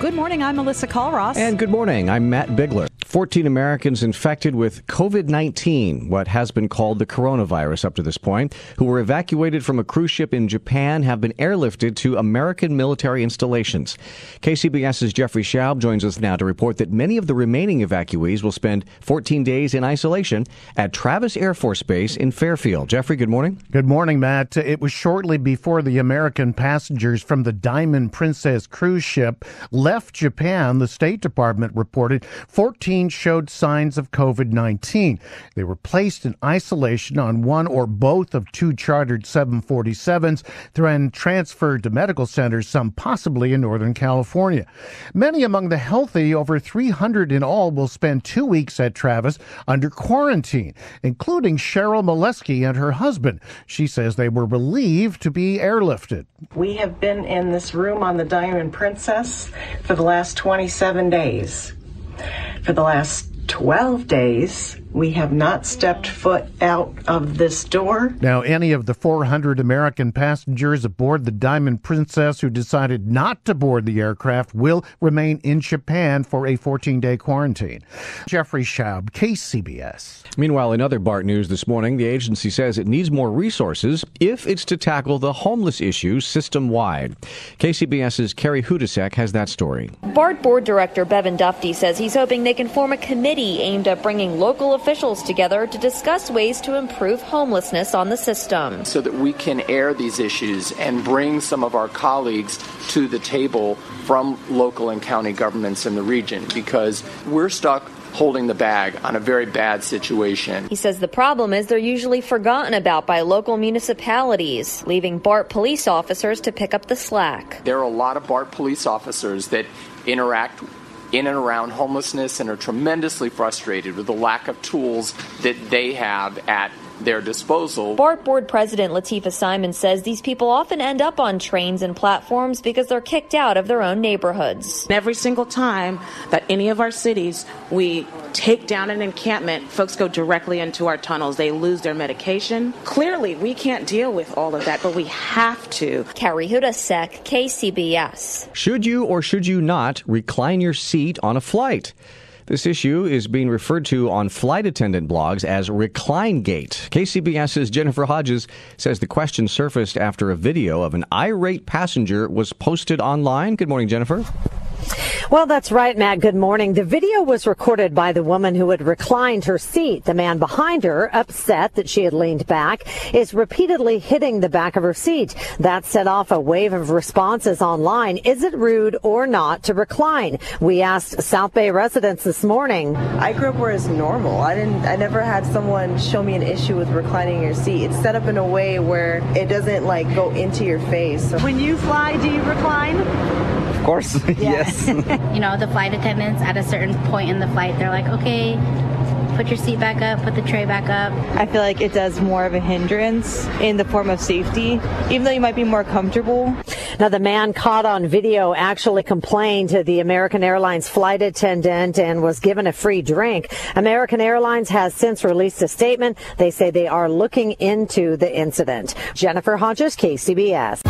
Good morning. I'm Melissa Culross. And good morning. I'm Matt Bigler. 14 Americans infected with COVID 19, what has been called the coronavirus up to this point, who were evacuated from a cruise ship in Japan have been airlifted to American military installations. KCBS's Jeffrey Schaub joins us now to report that many of the remaining evacuees will spend 14 days in isolation at Travis Air Force Base in Fairfield. Jeffrey, good morning. Good morning, Matt. It was shortly before the American passengers from the Diamond Princess cruise ship left Japan, the State Department reported 14 showed signs of COVID 19. They were placed in isolation on one or both of two chartered 747s, then transferred to medical centers, some possibly in Northern California. Many among the healthy, over 300 in all, will spend two weeks at Travis under quarantine, including Cheryl Molesky and her husband. She says they were relieved to be airlifted. We have been in this room on the Diamond Princess for the last 27 days. For the last 12 days, we have not stepped foot out of this door. Now, any of the 400 American passengers aboard the Diamond Princess who decided not to board the aircraft will remain in Japan for a 14 day quarantine. Jeffrey Schaub, KCBS. Meanwhile, in other BART news this morning, the agency says it needs more resources if it's to tackle the homeless issue system wide. KCBS's Carrie Hodousek has that story. BART board director Bevan Dufty says he's hoping they can form a committee aimed at bringing local officials together to discuss ways to improve homelessness on the system. So that we can air these issues and bring some of our colleagues to the table from local and county governments in the region because we're stuck holding the bag on a very bad situation. He says the problem is they're usually forgotten about by local municipalities, leaving BART police officers to pick up the slack. There are a lot of BART police officers that interact in and around homelessness and are tremendously frustrated with the lack of tools that they have at their disposal. BART board president Lateefah Simon says these people often end up on trains and platforms because they're kicked out of their own neighborhoods. Every single time that any of our cities we take down an encampment, folks go directly into our tunnels. They lose their medication. Clearly, we can't deal with all of that, but we have to. Carrie Hodousek, KCBS. Should you or should you not recline your seat on a flight? This issue is being referred to on flight attendant blogs as Recline Gate. KCBS's Jennifer Hodges says the question surfaced after a video of an irate passenger was posted online. Good morning, Jennifer. Well, that's right, Matt. Good morning. The video was recorded by the woman who had reclined her seat. The man behind her, upset that she had leaned back, is repeatedly hitting the back of her seat. That set off a wave of responses online. Is it rude or not to recline? We asked South Bay residents this morning. I grew up where it's normal. I didn't. I never had someone show me an issue with reclining your seat. It's set up in a way where it doesn't like go into your face. When you fly, do you recline? Of course, yes. you know, the flight attendants at a certain point in the flight, they're like, okay, put your seat back up, put the tray back up. I feel like it does more of a hindrance in the form of safety, even though you might be more comfortable. Now, the man caught on video actually complained to the American Airlines flight attendant and was given a free drink. American Airlines has since released a statement. They say they are looking into the incident. Jennifer Hodges, KCBS.